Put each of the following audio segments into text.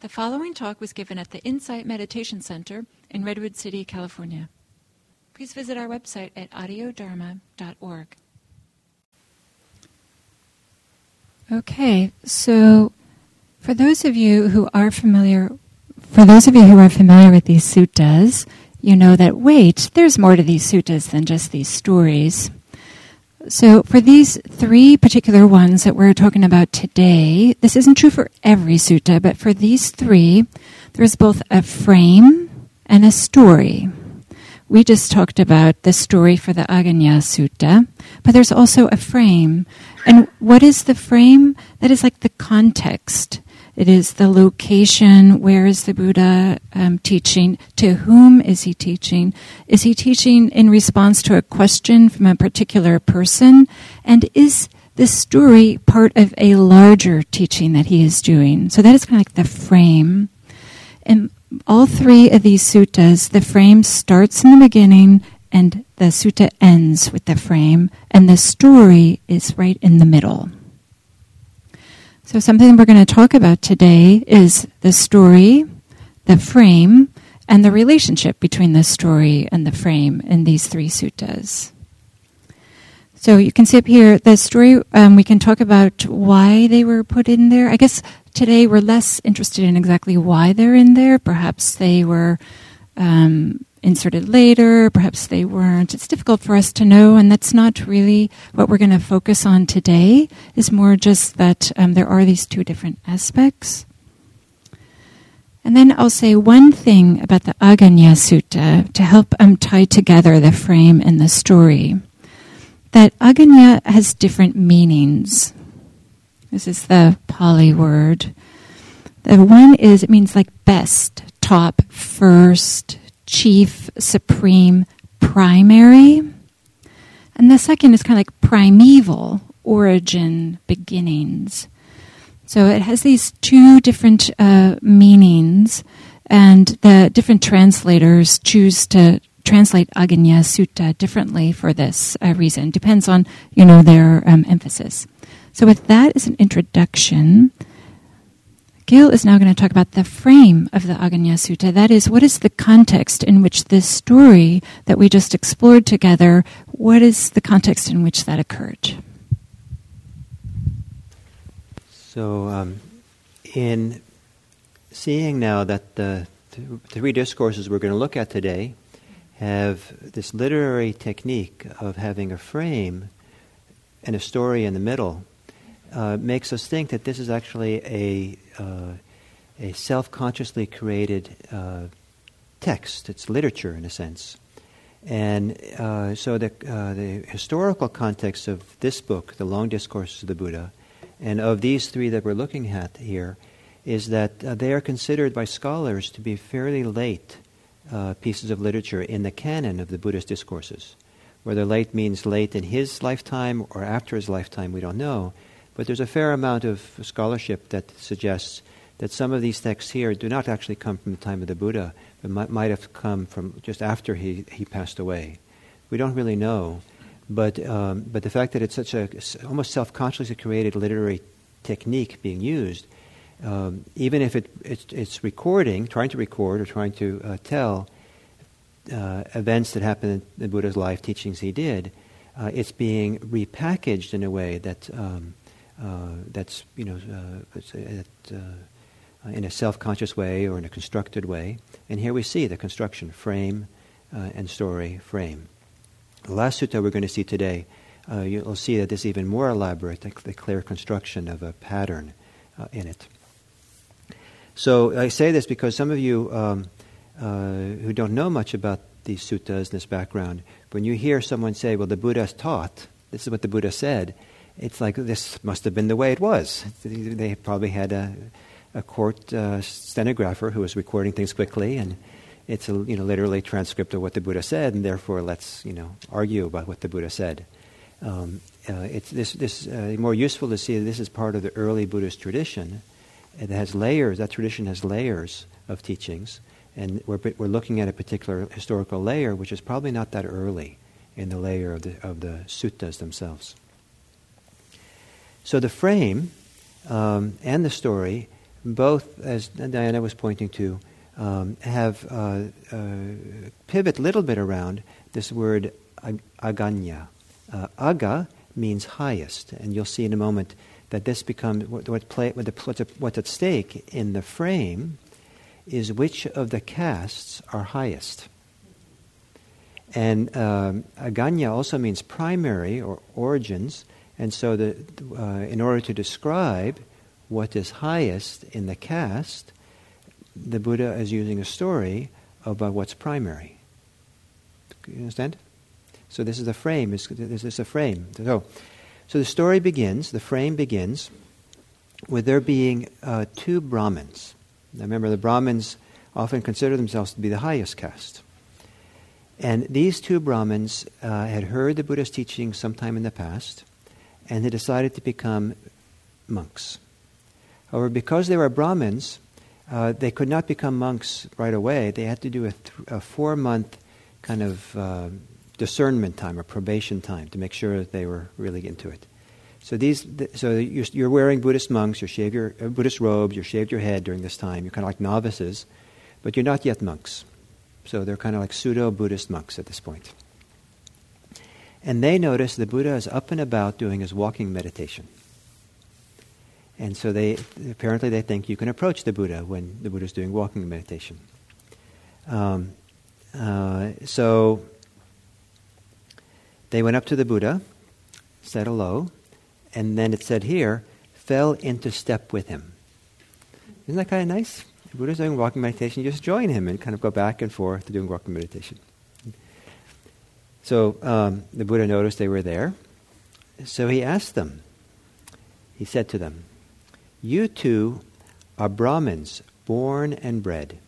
The following talk was given at the Insight Meditation Center in Redwood City, California. Please visit our website at audiodharma.org. Okay, so for those of you who are familiar, for those of you who are familiar with these suttas, you know that wait, there's more to these suttas than just these stories. So, for these three particular ones that we're talking about today, this isn't true for every sutta, but for these three, there's both a frame and a story. We just talked about the story for the Aggañña Sutta, but there's also a frame. And what is the frame? That is like the context. It is the location. Where is the Buddha um, teaching? To whom is he teaching? Is he teaching in response to a question from a particular person? And is this story part of a larger teaching that he is doing? So that is kind of like the frame. And all three of these suttas, the frame starts in the beginning and the sutta ends with the frame, and the story is right in the middle. So, something we're going to talk about today is the story, the frame, and the relationship between the story and the frame in these three suttas. So, you can see up here the story, um, we can talk about why they were put in there. I guess today we're less interested in exactly why they're in there. Perhaps they were um, inserted later, perhaps they weren't. It's difficult for us to know, and that's not really what we're going to focus on today. Is more just that um, there are these two different aspects. And then I'll say one thing about the Aggañña Sutta to help um, tie together the frame and the story. That Aganya has different meanings. This is the Pali word. The one is, it means like best, top, first, chief, supreme, primary. And the second is kind of like primeval, origin, beginnings. So it has these two different uh, meanings, and the different translators choose to translate Aggañña Sutta differently for this uh, reason. Depends on you know their um, emphasis. So with that as an introduction, Gil is now going to talk about the frame of the Aggañña Sutta. That is, what is the context in which this story that we just explored together, what is the context in which that occurred? So, um, in seeing now that the th- three discourses we're going to look at today have this literary technique of having a frame and a story in the middle, uh, makes us think that this is actually a, uh, a self consciously created uh, text. It's literature, in a sense. And uh, so the, uh, the historical context of this book, The Long Discourses of the Buddha, and of these three that we're looking at here, is that uh, they are considered by scholars to be fairly late pieces of literature in the canon of the Buddhist discourses. Whether late means late in his lifetime or after his lifetime, we don't know. But there's a fair amount of scholarship that suggests that some of these texts here do not actually come from the time of the Buddha, but might, might have come from just after he, he passed away. We don't really know. But, um, but the fact that it's such a almost self consciously created literary technique being used, um, even if it, it's, it's, recording, trying to record or trying to uh, tell uh, events that happened in the Buddha's life, teachings he did, uh, it's being repackaged in a way that um, uh, that's you know uh, uh, in a self-conscious way or in a constructed way. And here we see the construction frame and story frame. The last sutta we're going to see today, you'll see that this is even more elaborate, the, the clear construction of a pattern in it. So I say this because some of you um, uh, who don't know much about these suttas and this background, when you hear someone say, well, the Buddha taught, this is what the Buddha said, it's like this must have been the way it was. They probably had a, a court uh, stenographer who was recording things quickly, and it's a, you know literally transcript of what the Buddha said, and therefore let's you know argue about what the Buddha said. Um, uh, it's this this uh, more useful to see that this is part of the early Buddhist tradition. It has layers. That tradition has layers of teachings, and we're we're looking at a particular historical layer, which is probably not that early in the layer of the of the suttas themselves. So the frame um, and the story both, as Diana was pointing to, um, have uh, uh, pivot a little bit around this word ag- aganya. Uh, aga means highest, and you'll see in a moment that this becomes what, what play, what the, what's, what's at stake in the frame is which of the castes are highest. And um, aganya also means primary or origins, and so the, uh, in order to describe what is highest in the caste, the Buddha is using a story about what's primary. You understand? So this is a frame. This is a frame. So, so the story begins. The frame begins with there being uh, two Brahmins. Now remember, the Brahmins often consider themselves to be the highest caste. And these two Brahmins uh, had heard the Buddha's teaching sometime in the past, and they decided to become monks. However, because they were Brahmins, uh, they could not become monks right away. They had to do a, th- a four month kind of uh, discernment time or probation time to make sure that they were really into it. So these, th- so you're, you're, wearing Buddhist monks, you shave your uh, Buddhist robes, you shaved your head during this time. You're kind of like novices, but you're not yet monks. So they're kind of like pseudo Buddhist monks at this point. And they notice the Buddha is up and about doing his walking meditation. And so they apparently they think you can approach the Buddha when the Buddha is doing walking meditation. Um, uh, so they went up to the Buddha, said hello, and then it said here, fell into step with him. Isn't that kind of nice? The Buddha's doing walking meditation, you just join him and kind of go back and forth to doing walking meditation. So um, the Buddha noticed they were there. So he asked them, he said to them, You two are Brahmins, born and bred.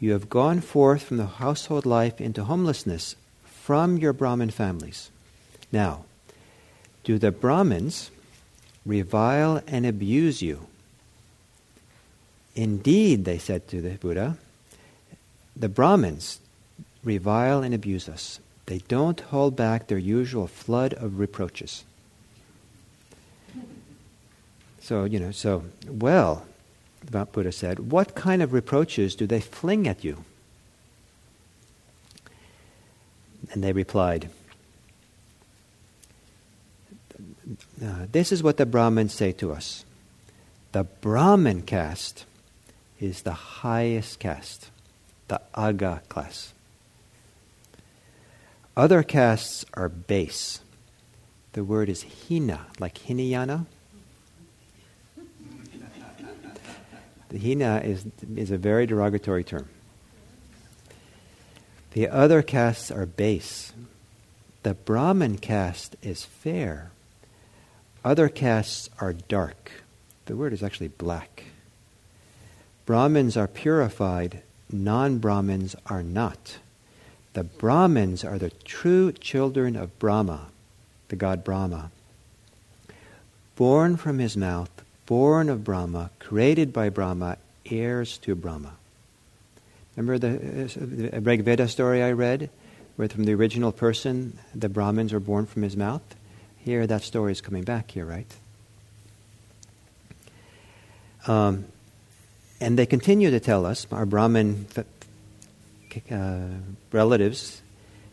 You have gone forth from the household life into homelessness from your Brahmin families. Now, do the Brahmins revile and abuse you? Indeed, they said to the Buddha, the Brahmins revile and abuse us. They don't hold back their usual flood of reproaches. So, you know, so, well, the Buddha said, what kind of reproaches do they fling at you? And they replied, uh, This is what the Brahmins say to us. The Brahmin caste is the highest caste, the Aga class. Other castes are base. The word is hina, like Hinayana. The hina is, is a very derogatory term. The other castes are base. The Brahmin caste is fair. Other castes are dark. The word is actually black. Brahmins are purified, non Brahmins are not. The Brahmins are the true children of Brahma, the god Brahma. Born from his mouth, born of Brahma, created by Brahma, heirs to Brahma. Remember the, uh, Rig Veda story I read, where from the original person the Brahmins were born from his mouth? Here, that story is coming back here, right? Um, and they continue to tell us, our Brahmin uh, relatives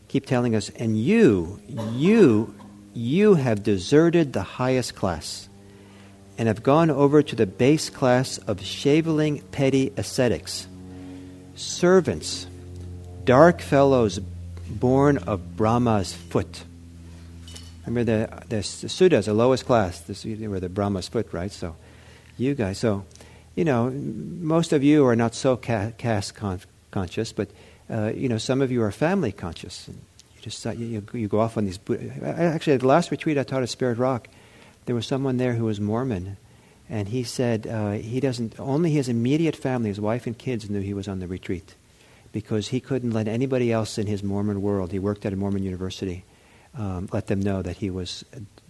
keep telling us, and you, you, you have deserted the highest class and have gone over to the base class of shaveling petty ascetics, servants, dark fellows born of Brahma's foot. Remember the, the, the Sudras, the lowest class, this, were the Brahma's foot, right? So you guys, so, you know, most of you are not so caste con- conscious, but, uh, you know, some of you are family conscious. And you just you, you go off on these. Actually, at the last retreat I taught at Spirit Rock, there was someone there who was Mormon, and he said uh, he doesn't, only his immediate family, his wife and kids, knew he was on the retreat because he couldn't let anybody else in his Mormon world, he worked at a Mormon university, um, let them know that he was,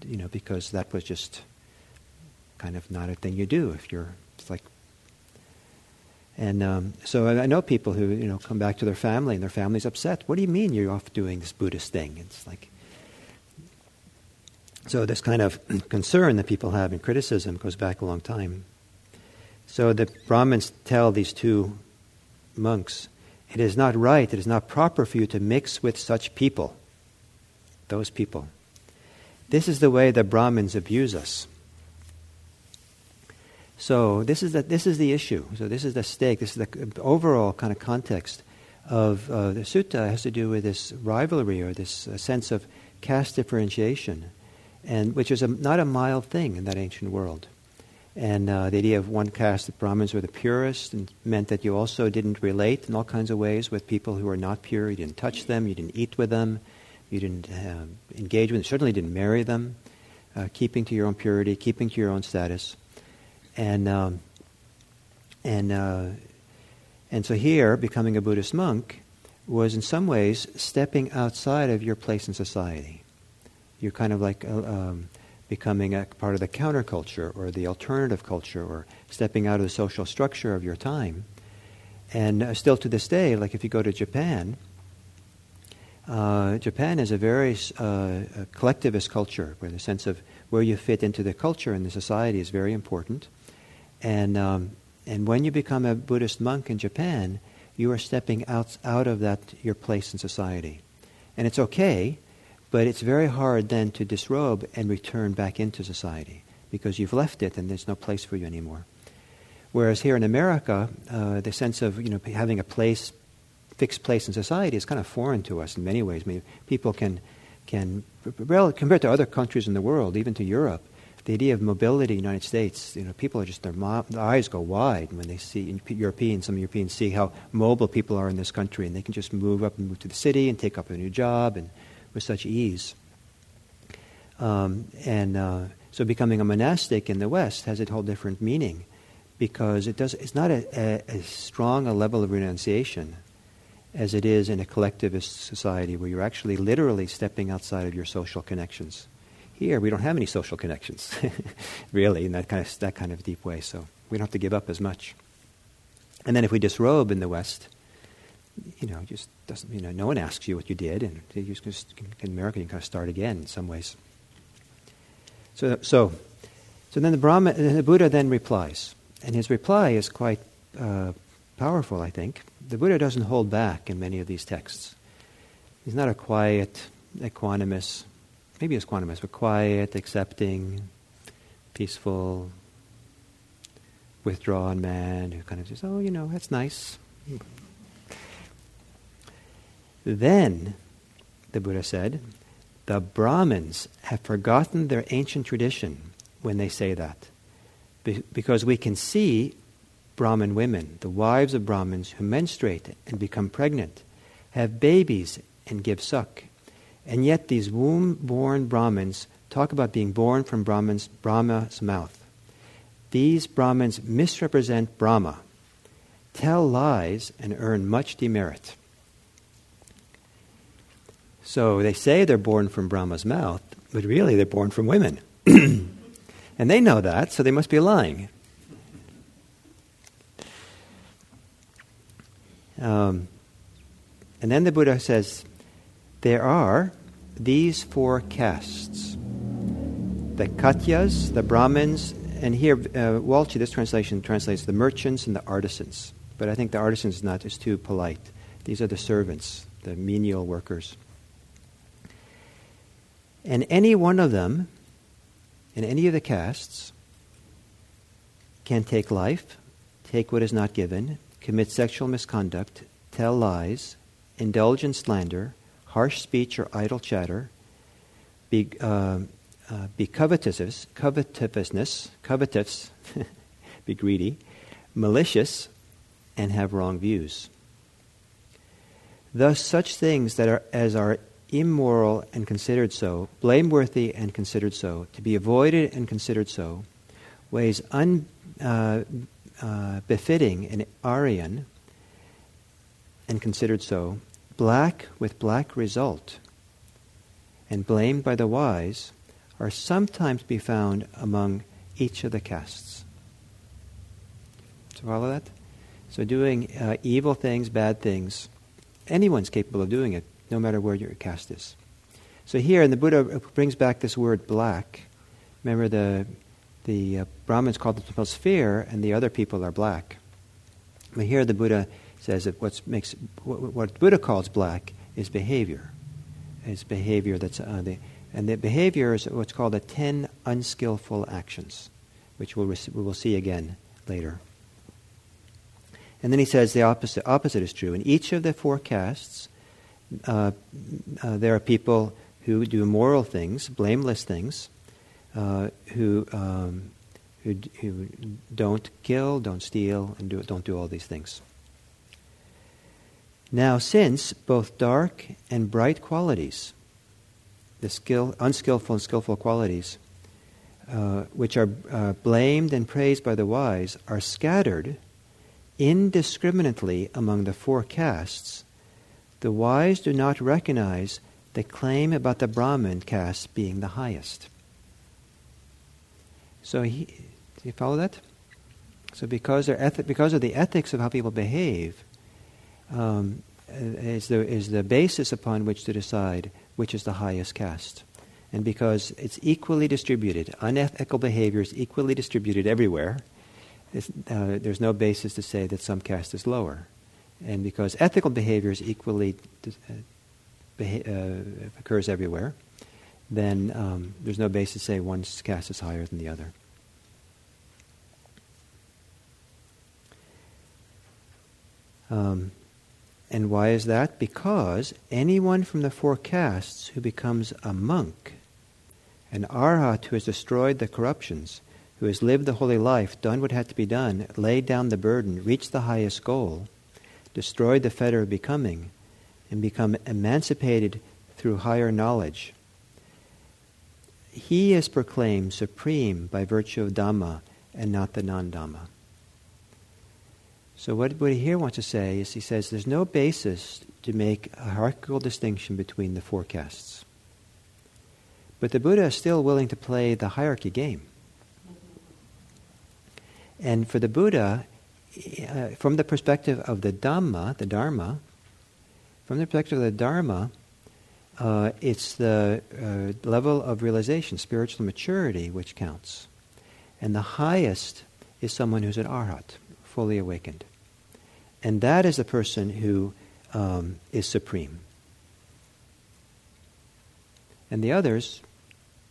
you know, because that was just kind of not a thing you do if you're, it's like, and um, so I know people who, you know, come back to their family and their family's upset. What do you mean you're off doing this Buddhist thing? It's like, so this kind of concern that people have and criticism goes back a long time. So the Brahmins tell these two monks, it is not right, it is not proper for you to mix with such people, those people. This is the way the Brahmins abuse us. So this is the, this is the issue. So this is the stake. This is the overall kind of context of uh, the sutta has to do with this rivalry or this uh, sense of caste differentiation, and which is a, not a mild thing in that ancient world. And uh, the idea of one caste, the Brahmins were the purest, and meant that you also didn't relate in all kinds of ways with people who were not pure. You didn't touch them, you didn't eat with them, you didn't uh, engage with them, certainly didn't marry them, uh, keeping to your own purity, keeping to your own status. And, um, and, uh, and so here, becoming a Buddhist monk was in some ways stepping outside of your place in society. You're kind of like uh, um, becoming a part of the counterculture or the alternative culture or stepping out of the social structure of your time. And uh, still to this day, like if you go to Japan, uh, Japan is a very uh, collectivist culture where the sense of where you fit into the culture and the society is very important. And, um, and when you become a Buddhist monk in Japan, you are stepping out, out of that, your place in society. And it's okay, but it's very hard then to disrobe and return back into society because you've left it and there's no place for you anymore. Whereas here in America, uh, the sense of you know having a place, fixed place in society is kind of foreign to us in many ways. I mean, people can can compared to other countries in the world, even to Europe, the idea of mobility in the United States, you know, people are just, their, mo- their eyes go wide when they see, Europeans, some Europeans see how mobile people are in this country, and they can just move up and move to the city and take up a new job and with such ease. Um, and uh, so becoming a monastic in the West has a whole different meaning because it does, it's not a, a, as strong a level of renunciation as it is in a collectivist society where you're actually literally stepping outside of your social connections. Here, we don't have any social connections, really, in that kind, of, that kind of deep way, so we don't have to give up as much. And then if we disrobe in the West, you know, just doesn't, you know, no one asks you what you did, and you just, in America, you kind of start again in some ways. So, so, so then the Brahma, the Buddha then replies, and his reply is quite uh, powerful, I think. The Buddha doesn't hold back in many of these texts. He's not a quiet, equanimous, maybe it's equanimous, but quiet, accepting, peaceful, withdrawn man who kind of says, "Oh, you know, that's nice." Then, the Buddha said, the Brahmins have forgotten their ancient tradition when they say that. Be- because we can see Brahmin women, the wives of Brahmins who menstruate and become pregnant, have babies and give suck. And yet these womb born Brahmins talk about being born from Brahmins, Brahma's mouth. These Brahmins misrepresent Brahma, tell lies, and earn much demerit. So they say they're born from Brahma's mouth, but really they're born from women. and they know that, so they must be lying. Um, and then the Buddha says, there are these four castes the Khatyas, the Brahmins, and here, uh, Walshe, this translation translates the merchants and the artisans. But I think the artisans is not is too polite. These are the servants, the menial workers. And any one of them, in any of the castes, can take life, take what is not given, commit sexual misconduct, tell lies, indulge in slander, harsh speech or idle chatter, be, uh, uh, be covetous, covetousness, covetous, be greedy, malicious, and have wrong views. Thus, such things that are as are immoral and considered so, blameworthy and considered so, to be avoided and considered so, ways unbefitting uh, uh, an Aryan and considered so, black with black result, and blamed by the wise, are sometimes be found among each of the castes. So follow that? So doing uh, evil things, bad things, anyone's capable of doing it no matter where your caste is. So here, and the Buddha brings back this word black. Remember the the uh, Brahmins call themselves fair, and the other people are black. But here the Buddha says that what makes what, Buddha calls black is behavior. It's behavior that's uh, the and the behavior is what's called the ten unskillful actions, which we'll, we will see again later. And then he says the opposite, opposite is true. In each of the four castes, uh, uh, there are people who do moral things, blameless things, uh, who, um, who, who, don't kill, don't steal, and do, don't do all these things. Now, since both dark and bright qualities, the skill, unskillful and skillful qualities, uh, which are uh, blamed and praised by the wise, are scattered indiscriminately among the four castes, the wise do not recognize the claim about the Brahmin caste being the highest. So, he, do you follow that? So, because, ethi- because of the ethics of how people behave, um, is, the, is the basis upon which to decide which is the highest caste. And because it's equally distributed, unethical behavior is equally distributed everywhere, uh, there's no basis to say that some caste is lower. And because ethical behavior is equally uh, beha- uh, occurs everywhere, then um, there's no basis to say one caste is higher than the other. Um, and why is that? Because anyone from the four castes who becomes a monk, an arhat who has destroyed the corruptions, who has lived the holy life, done what had to be done, laid down the burden, reached the highest goal, destroyed the fetter of becoming, and become emancipated through higher knowledge. He is proclaimed supreme by virtue of Dhamma and not the non Dhamma. So, what, what he here wants to say is he says there's no basis to make a hierarchical distinction between the four castes. But the Buddha is still willing to play the hierarchy game. And for the Buddha, uh, from the perspective of the Dhamma, the Dharma, from the perspective of the Dharma, uh, it's the uh, level of realization, spiritual maturity, which counts. And the highest is someone who's an arhat, fully awakened. And that is the person who um, is supreme. And the others,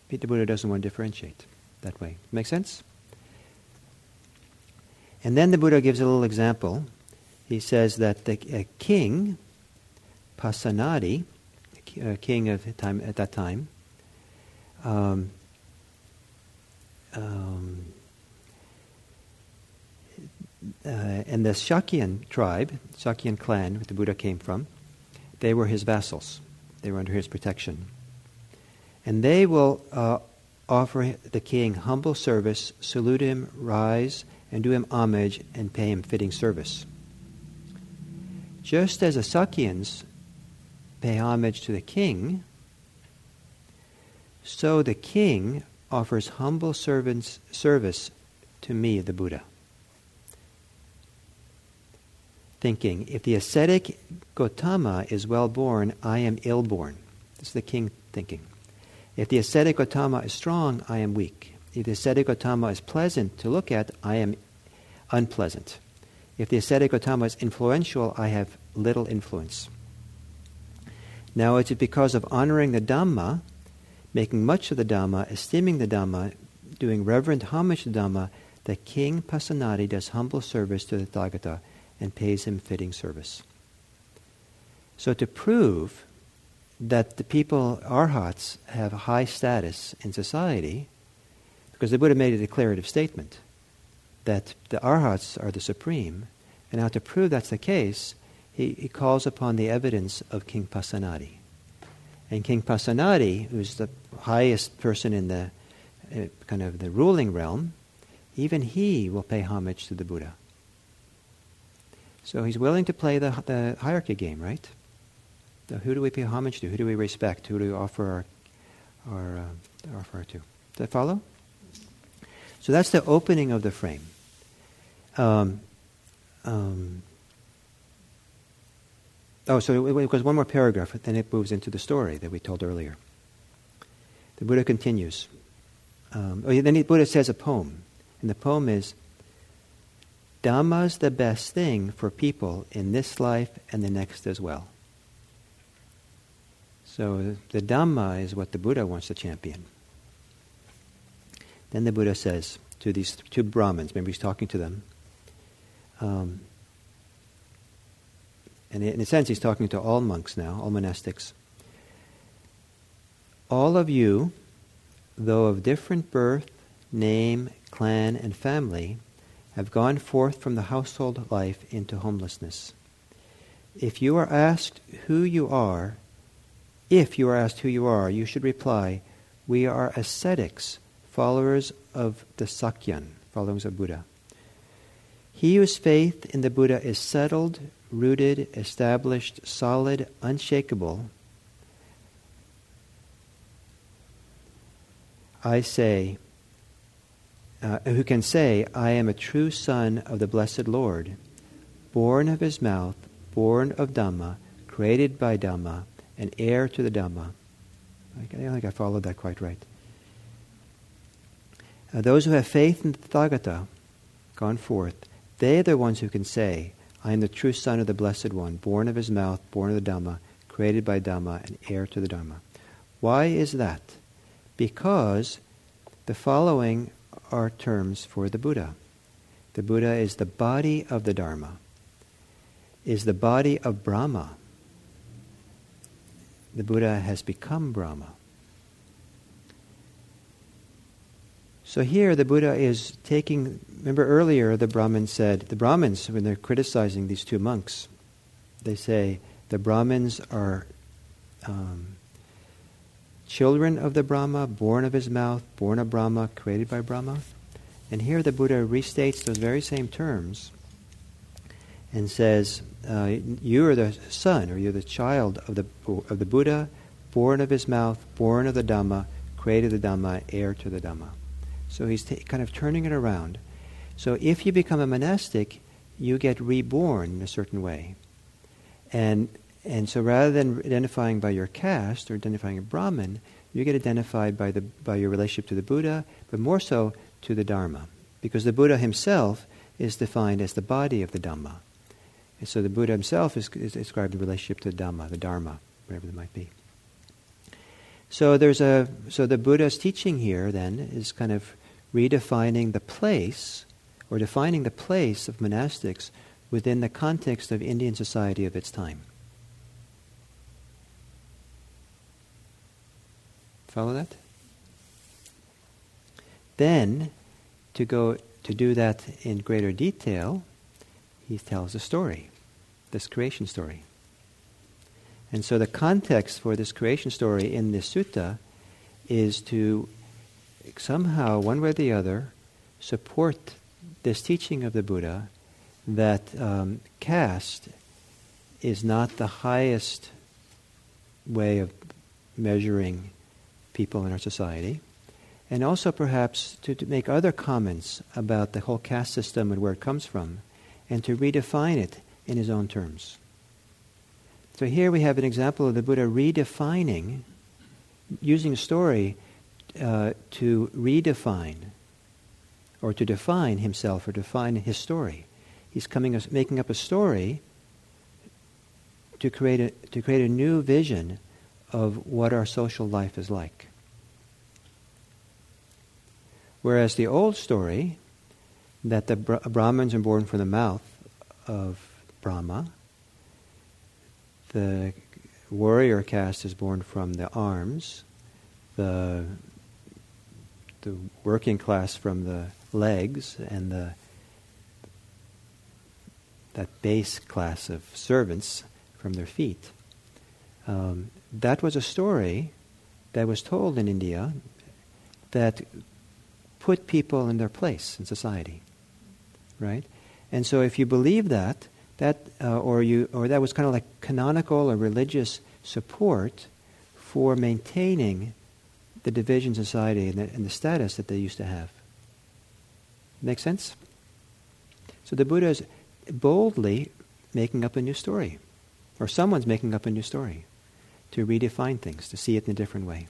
the Buddha doesn't want to differentiate that way. Make sense? And then the Buddha gives a little example. He says that the king, Pasenadi, a king of time at that time, um, um, uh, and the Shakyan tribe, Shakyan clan, where the Buddha came from, they were his vassals. They were under his protection. And they will uh, offer the king humble service, salute him, rise, and do him homage and pay him fitting service. Just as the Sakyans pay homage to the king, so the king offers humble servants service to me, the Buddha. Thinking, if the ascetic Gotama is well born, I am ill born. This is the king thinking. If the ascetic Gotama is strong, I am weak. If the ascetic Gotama is pleasant to look at, I am unpleasant. If the ascetic Gotama is influential, I have little influence. Now, it is because of honoring the Dhamma, making much of the Dhamma, esteeming the Dhamma, doing reverent homage to the Dhamma, that King Pasenadi does humble service to the Tathagata and pays him fitting service. So, to prove that the people, arhats, have high status in society, because the Buddha made a declarative statement that the arhats are the supreme, and now to prove that's the case, he, he calls upon the evidence of King Pasenadi. And King Pasenadi, who's the highest person in the uh, kind of the ruling realm, even he will pay homage to the Buddha. So he's willing to play the, the hierarchy game, right? So who do we pay homage to? Who do we respect? Who do we offer our, our uh, offer to? Does that follow? So that's the opening of the frame. Um, um, oh, so it, goes one more paragraph, then it moves into the story that we told earlier. The Buddha continues. um, oh, then the Buddha says a poem. And the poem is Dhamma's the best thing for people in this life and the next as well. So the Dhamma is what the Buddha wants to champion. Then the Buddha says to these two Brahmins, maybe he's talking to them, um, and in a sense he's talking to all monks now, all monastics. All of you, though of different birth, name, clan, and family, have gone forth from the household life into homelessness. If you are asked who you are, if you are asked who you are, you should reply, We are ascetics, followers of the Sakyan, followers of Buddha. He whose faith in the Buddha is settled, rooted, established, solid, unshakable, I say, uh, who can say, I am a true son of the blessed Lord, born of his mouth, born of Dhamma, created by Dhamma, and heir to the Dhamma. I don't think I followed that quite right. Uh, those who have faith in the Tathagata, gone forth, they are the ones who can say, I am the true son of the Blessed One, born of his mouth, born of the Dhamma, created by Dhamma, and heir to the Dhamma. Why is that? Because the following are terms for the Buddha. The Buddha is the body of the Dharma, is the body of Brahma. The Buddha has become Brahma. So here the Buddha is taking, remember earlier the Brahmins said, the Brahmins, when they're criticizing these two monks, they say the Brahmins are um, children of the Brahma, born of his mouth, born of Brahma, created by Brahma. And here the Buddha restates those very same terms and says, uh, You are the son, or you're the child of the, of the Buddha, born of his mouth, born of the Dhamma, created the Dhamma, heir to the Dhamma. So he's t- kind of turning it around. So if you become a monastic, you get reborn in a certain way. And and so rather than identifying by your caste or identifying a Brahmin, you get identified by, the, by your relationship to the Buddha, but more so to the Dharma. Because the Buddha himself is defined as the body of the Dhamma. And so the Buddha himself is, is described in relationship to the Dhamma, the Dharma, whatever it might be. So there's a so the Buddha's teaching here then is kind of redefining the place or defining the place of monastics within the context of Indian society of its time. Follow that? Then, to go to do that in greater detail, he tells a story, this creation story. And so the context for this creation story in this sutta is to somehow, one way or the other, support this teaching of the Buddha that um, caste is not the highest way of measuring people in our society, and also perhaps to, to, make other comments about the whole caste system and where it comes from, and to redefine it in his own terms. So here we have an example of the Buddha redefining, using a story uh, to redefine or to define himself or define his story. He's coming, making up a story to create a, to create a new vision of what our social life is like. Whereas the old story, that the Brahmins are born from the mouth of Brahma, the warrior caste is born from the arms, the the working class from the legs, and the that base class of servants from their feet. Um, that was a story that was told in India that put people in their place in society, right? And so, if you believe that, that uh, or you or that was kind of like canonical or religious support for maintaining the division in society and the, and the status that they used to have. Make sense? So the Buddha is boldly making up a new story, or someone's making up a new story to redefine things, to see it in a different way.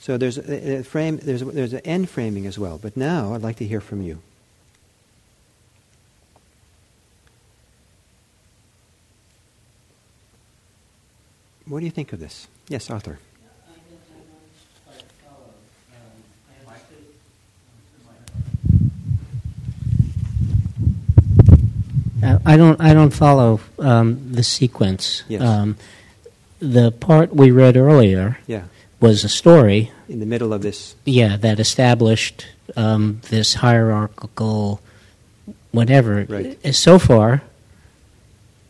So there's a, a frame, there's, there's an end framing as well. But now I'd like to hear from you. What do you think of this? Yes, Arthur. Uh, I don't. I don't follow um, the sequence. Yes. Um, the part we read earlier Yeah, was a story. in the middle of this. Yeah, that established um, this hierarchical, whatever. Right. So far,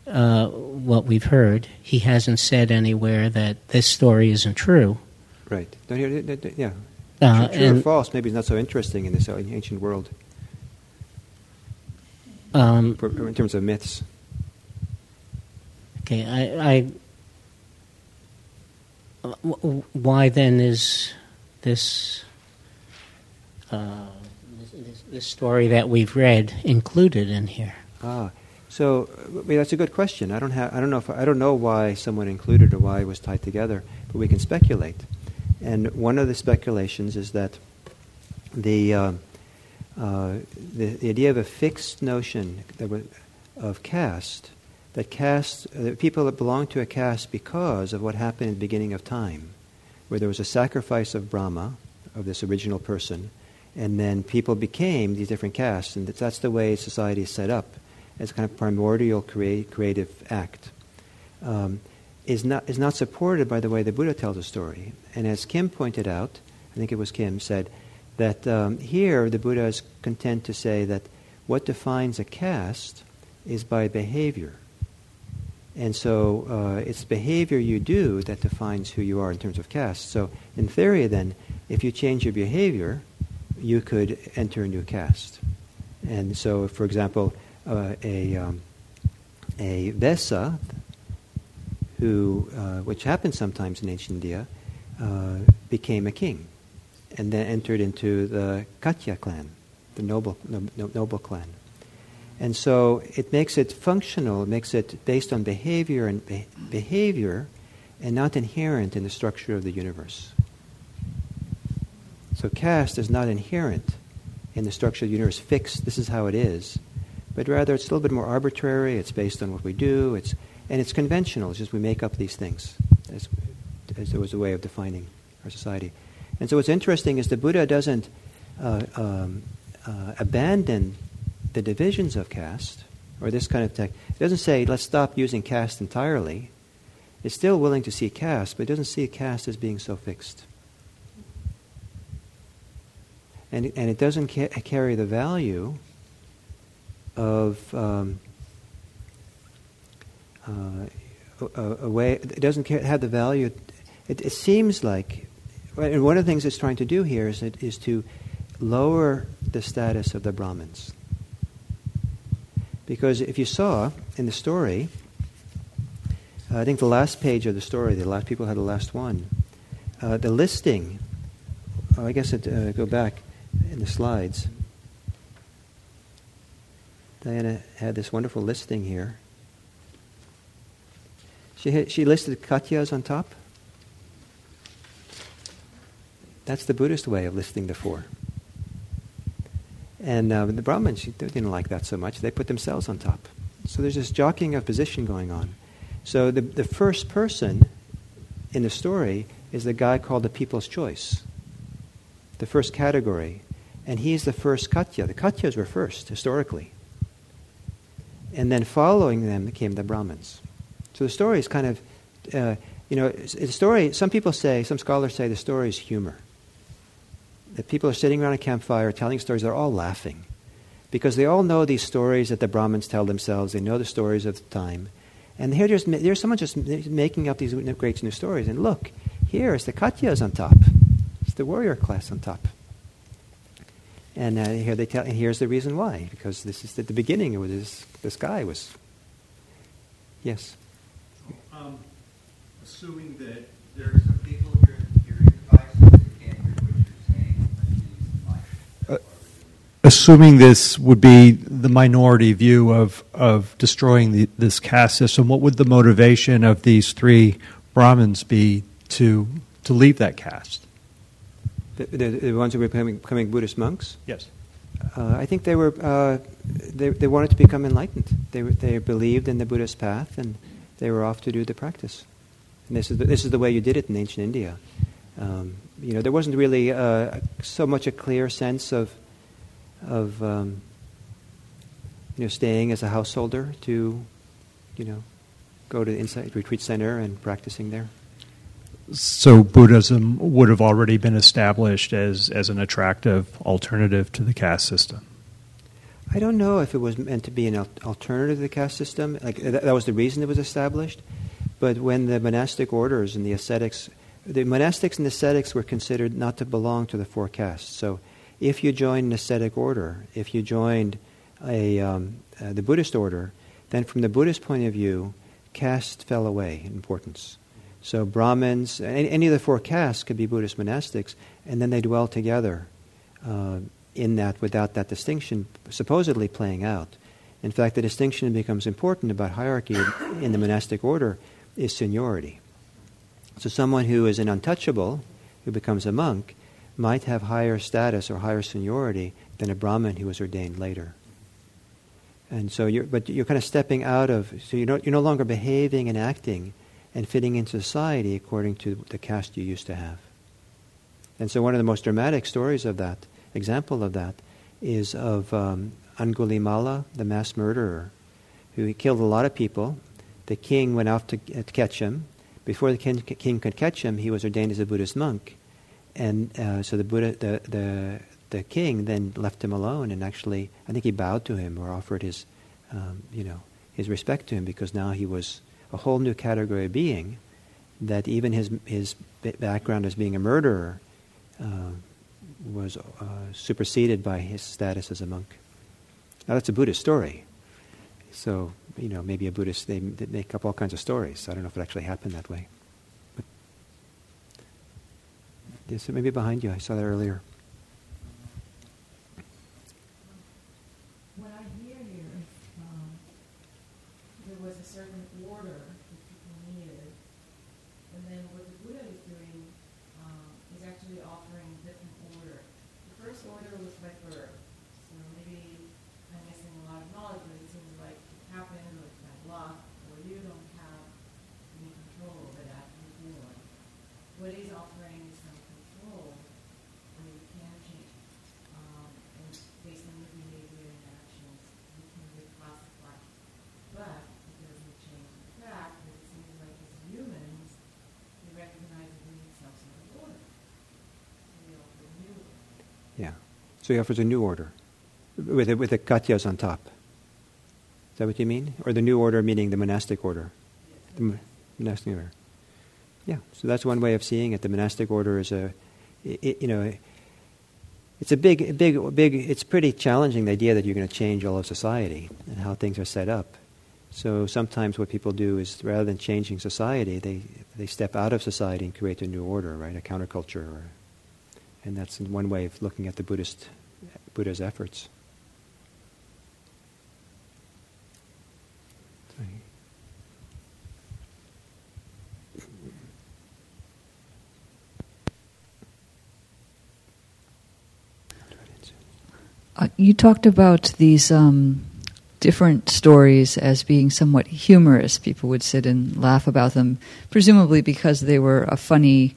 uh, what we've heard, he hasn't said anywhere that this story isn't true. Right. Don't you, yeah. Uh, true, true or false maybe it's not so interesting in this ancient world um, for, in terms of myths. Okay, I, I w- why then is this, uh, this, this, story that we've read included in here? Ah, so uh, well, that's a good question. I don't have, I don't know if I don't know why someone included or why it was tied together, but we can speculate. And one of the speculations is that the uh, uh, the, the idea of a fixed notion of caste, that caste, uh, people that belong to a caste because of what happened in the beginning of time, where there was a sacrifice of Brahma, of this original person, and then people became these different castes, and that's, the way society is set up, as a kind of primordial create, creative act. Um, is not, is not supported by the way the Buddha tells the story. And as Kim pointed out, I think it was Kim, said that um, here the Buddha is content to say that what defines a caste is by behavior. And so uh, it's behavior you do that defines who you are in terms of caste. So, in theory, then, if you change your behavior, you could enter a new caste. And so, for example, uh, a, um, a Vessa, who, uh, which happened sometimes in ancient India, uh, became a king and then entered into the Katya clan, the noble, no, noble clan. And so it makes it functional, it makes it based on behavior and be- behavior and not inherent in the structure of the universe. So caste is not inherent in the structure of the universe, fixed, this is how it is, but rather it's a little bit more arbitrary, it's based on what we do, it's, and it's conventional, it's just we make up these things as, as there was a way of defining our society. And so what's interesting is the Buddha doesn't uh, um, uh, abandon the divisions of caste or this kind of tech. It doesn't say let's stop using caste entirely. It's still willing to see caste, but it doesn't see caste as being so fixed. And, and it doesn't ca- carry the value of um, uh, a, a way. It doesn't have the value. It, it seems like and one of the things it's trying to do here is, it, is to lower the status of the Brahmins. Because if you saw in the story, I think the last page of the story, the last people had the last one, uh, the listing, oh, I guess it, uh, go back in the slides. Diana had this wonderful listing here. She, had, she listed Katyas on top. That's the Buddhist way of listing the four. And uh, the Brahmins they didn't like that so much. They put themselves on top. So there's this jockeying of position going on. So the, the first person in the story is the guy called the People's Choice, the first category. And he's the first Katya. The Katyas were first, historically. And then following them came the Brahmins. So the story is kind of, uh, you know, the story, some people say, some scholars say the story is humor that people are sitting around a campfire telling stories, they're all laughing. Because they all know these stories that the Brahmins tell themselves, they know the stories of the time. And here there's, there's someone just making up these great new stories. And look, here is the Katyas on top. It's the warrior class on top. And uh, here they tell, and here's the reason why. Because this is at the beginning of this, this guy was. Yes? Um, assuming that there are some people here hearing devices that can't hear what you're saying, let's use the mic. Assuming this would be the minority view of, of destroying the, this caste system, what would the motivation of these three Brahmins be to, to leave that caste? The, the, the ones who were becoming, becoming Buddhist monks? Yes. Uh, I think they were uh, they, they wanted to become enlightened. They were, they believed in the Buddhist path, and they were off to do the practice. And this is the, this is the way you did it in ancient India. Um, you know, there wasn't really uh, so much a clear sense of of um, you know staying as a householder to you know go to the Insight Retreat Center and practicing there. So Buddhism would have already been established as, as an attractive alternative to the caste system. I don't know if it was meant to be an alternative to the caste system. Like that, that was the reason it was established. But when the monastic orders and the ascetics, the monastics and ascetics were considered not to belong to the four castes. So, if you joined an ascetic order, if you joined a um, uh, the Buddhist order, then from the Buddhist point of view, caste fell away in importance. So Brahmins, any, any of the four castes could be Buddhist monastics, and then they dwell together uh, in that without that distinction supposedly playing out. In fact, the distinction that becomes important about hierarchy in the monastic order is seniority. So someone who is an untouchable, who becomes a monk, might have higher status or higher seniority than a Brahmin who was ordained later. And so you're, but you're kind of stepping out of, so you're no, you're no longer behaving and acting and fitting in society according to the caste you used to have. And so one of the most dramatic stories of that, example of that, is of um, Angulimala, the mass murderer, who killed a lot of people. The king went off to, uh, to catch him. Before the king, king, could catch him, he was ordained as a Buddhist monk. And uh, so the, Buddha, the, the, the king then left him alone and actually, I think he bowed to him or offered his, um, you know, his respect to him because now he was a whole new category of being that even his, his background as being a murderer uh, was uh, superseded by his status as a monk. Now that's a Buddhist story. So, you know, maybe a Buddhist, they, they make up all kinds of stories. I don't know if it actually happened that way. But, yes, it may be behind you. I saw that earlier. What I hear here is um, there was a certain order that people needed, and then what the Buddha is doing um, is actually offering different order. The first order was by birth, so maybe I'm missing a lot of knowledge, but it seems like it happened or it's bad luck, or you don't have any control over that you're born. What he's offering is some control where you can change, um, and based on your behavior and actions, you can reclassify. But it doesn't change the fact that it seems like as humans, we recognize that we need some sort of order. So we offer a new order. Yeah. So he offers a new order with the, with the khattiyas on top. Is that what you mean? Or the new order meaning the monastic order? The mo- monastic order. Yeah. So that's one way of seeing it. The monastic order is a, i i you know, it's a big, big, big. It's pretty challenging the idea that you're going to change all of society and how things are set up. So sometimes what people do is rather than changing society, they they step out of society and create a new order, right? A counterculture, or, and that's one way of looking at the Buddhist Buddha's efforts. Uh, you talked about these um, different stories as being somewhat humorous. People would sit and laugh about them, presumably because they were a funny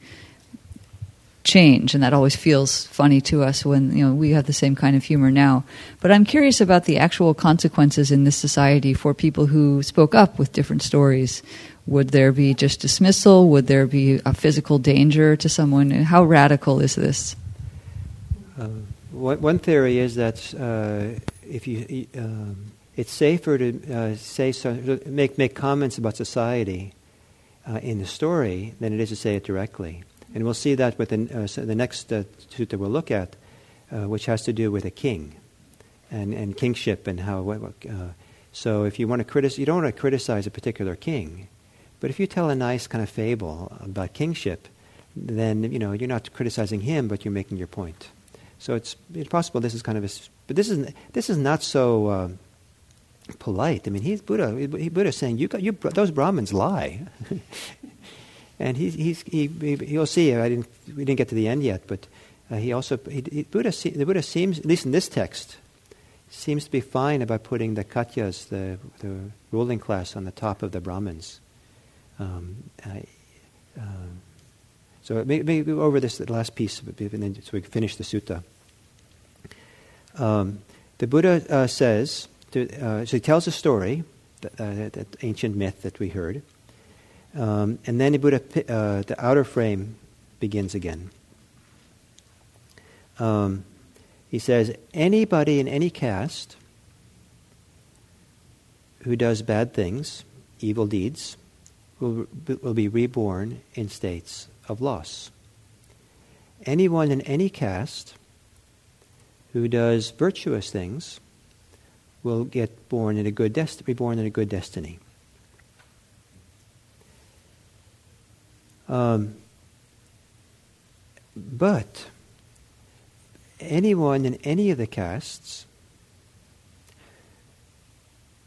change, and that always feels funny to us when you know we have the same kind of humor now. But I'm curious about the actual consequences in this society for people who spoke up with different stories. Would there be just dismissal? Would there be a physical danger to someone? How radical is this? Uh, one, theory is that uh, if you, um, it's safer to uh, say so, make make comments about society uh, in the story than it is to say it directly. And we'll see that with the, uh, the next uh, sutta we'll look at, uh, which has to do with a king and, and kingship and how. Uh, so if you want to criticize, you don't want to criticize a particular king, but if you tell a nice kind of fable about kingship, then you know you're not criticizing him, but you're making your point. So it's, it's possible this is kind of a, but this is this is not so uh, polite. I mean, he's Buddha. He, Buddha saying you got you those Brahmins lie, and he's, he's he, he you'll see. I didn't we didn't get to the end yet, but Uh, he also he, he, Buddha the Buddha seems at least in this text seems to be fine about putting the khattiyas, the the ruling class, on the top of the Brahmins. Um, I, um, so maybe go over this last piece, and then so we can finish the sutta. Um, the Buddha uh, says, to, uh, so he tells a story, that, uh, that ancient myth that we heard, um, and then the Buddha, uh, the outer frame begins again. Um, he says, anybody in any caste who does bad things, evil deeds, will, will be reborn in states of loss. Anyone in any caste who does virtuous things will get born in a good reborn in a good destiny. Um, but anyone in any of the castes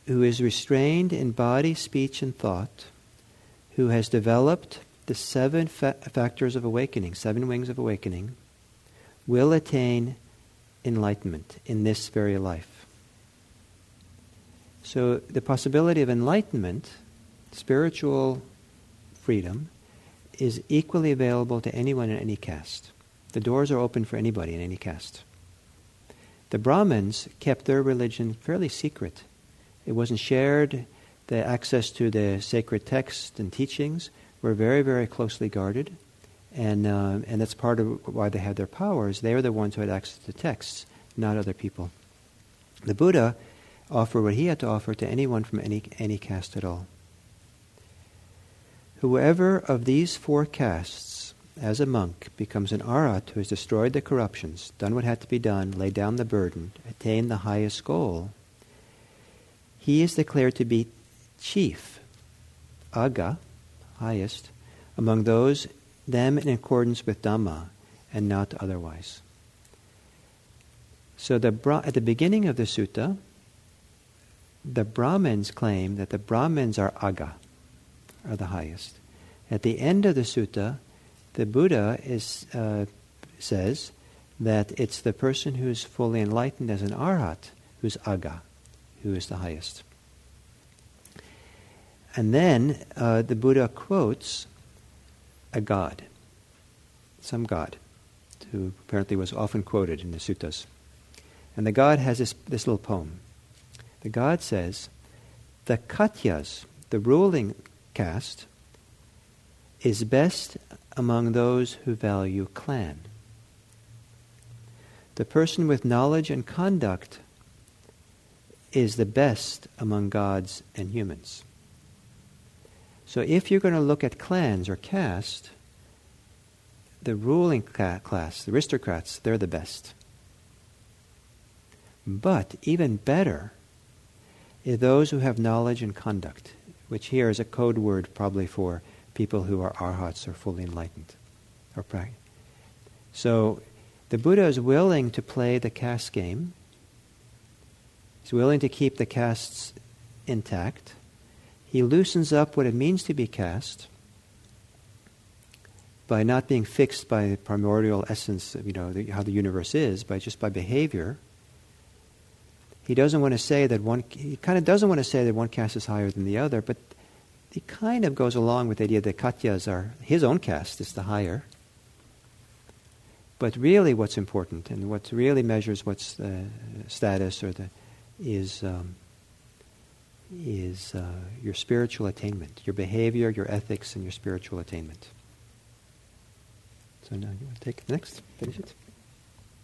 who is restrained in body, speech, and thought, who has developed the seven fa- factors of awakening, seven wings of awakening, will attain enlightenment in this very life. So the possibility of enlightenment, spiritual freedom, is equally available to anyone in any caste. The doors are open for anybody in any caste. The Brahmins kept their religion fairly secret. It wasn't shared. The access to the sacred texts and teachings were very, very closely guarded. And, uh, and that's part of why they had their powers. They were the ones who had access to texts, not other people. The Buddha offered what he had to offer to anyone from any, any caste at all. Whoever of these four castes, as a monk, becomes an arhat who has destroyed the corruptions, done what had to be done, laid down the burden, attained the highest goal, he is declared to be chief, agga, highest, among those, them in accordance with Dhamma, and not otherwise. So the, at the beginning of the sutta, the Brahmins claim that the Brahmins are agga, are the highest. At the end of the sutta, the Buddha is, uh, says that it's the person who's fully enlightened as an arhat who's agga, who is the highest. And then uh, the Buddha quotes a god, some god, who apparently was often quoted in the suttas. And the god has this, this little poem. The god says, The Khattiyas, the ruling caste, is best among those who value clan. The person with knowledge and conduct is the best among gods and humans. So if you're going to look at clans or caste, the ruling class, the aristocrats, they're the best. But even better are those who have knowledge and conduct, which here is a code word probably for people who are arhats or fully enlightened. Or so the Buddha is willing to play the caste game. He's willing to keep the castes intact. He loosens up what it means to be caste by not being fixed by the primordial essence of you know the, how the universe is, by just by behavior. He doesn't want to say that one. He kind of doesn't want to say that one caste is higher than the other, but he kind of goes along with the idea that Khattiyas are his own caste is the higher. But really, what's important and what really measures what's the status or the is um, is uh, your spiritual attainment, your behavior, your ethics, and your spiritual attainment. So now you want to take the next, finish it.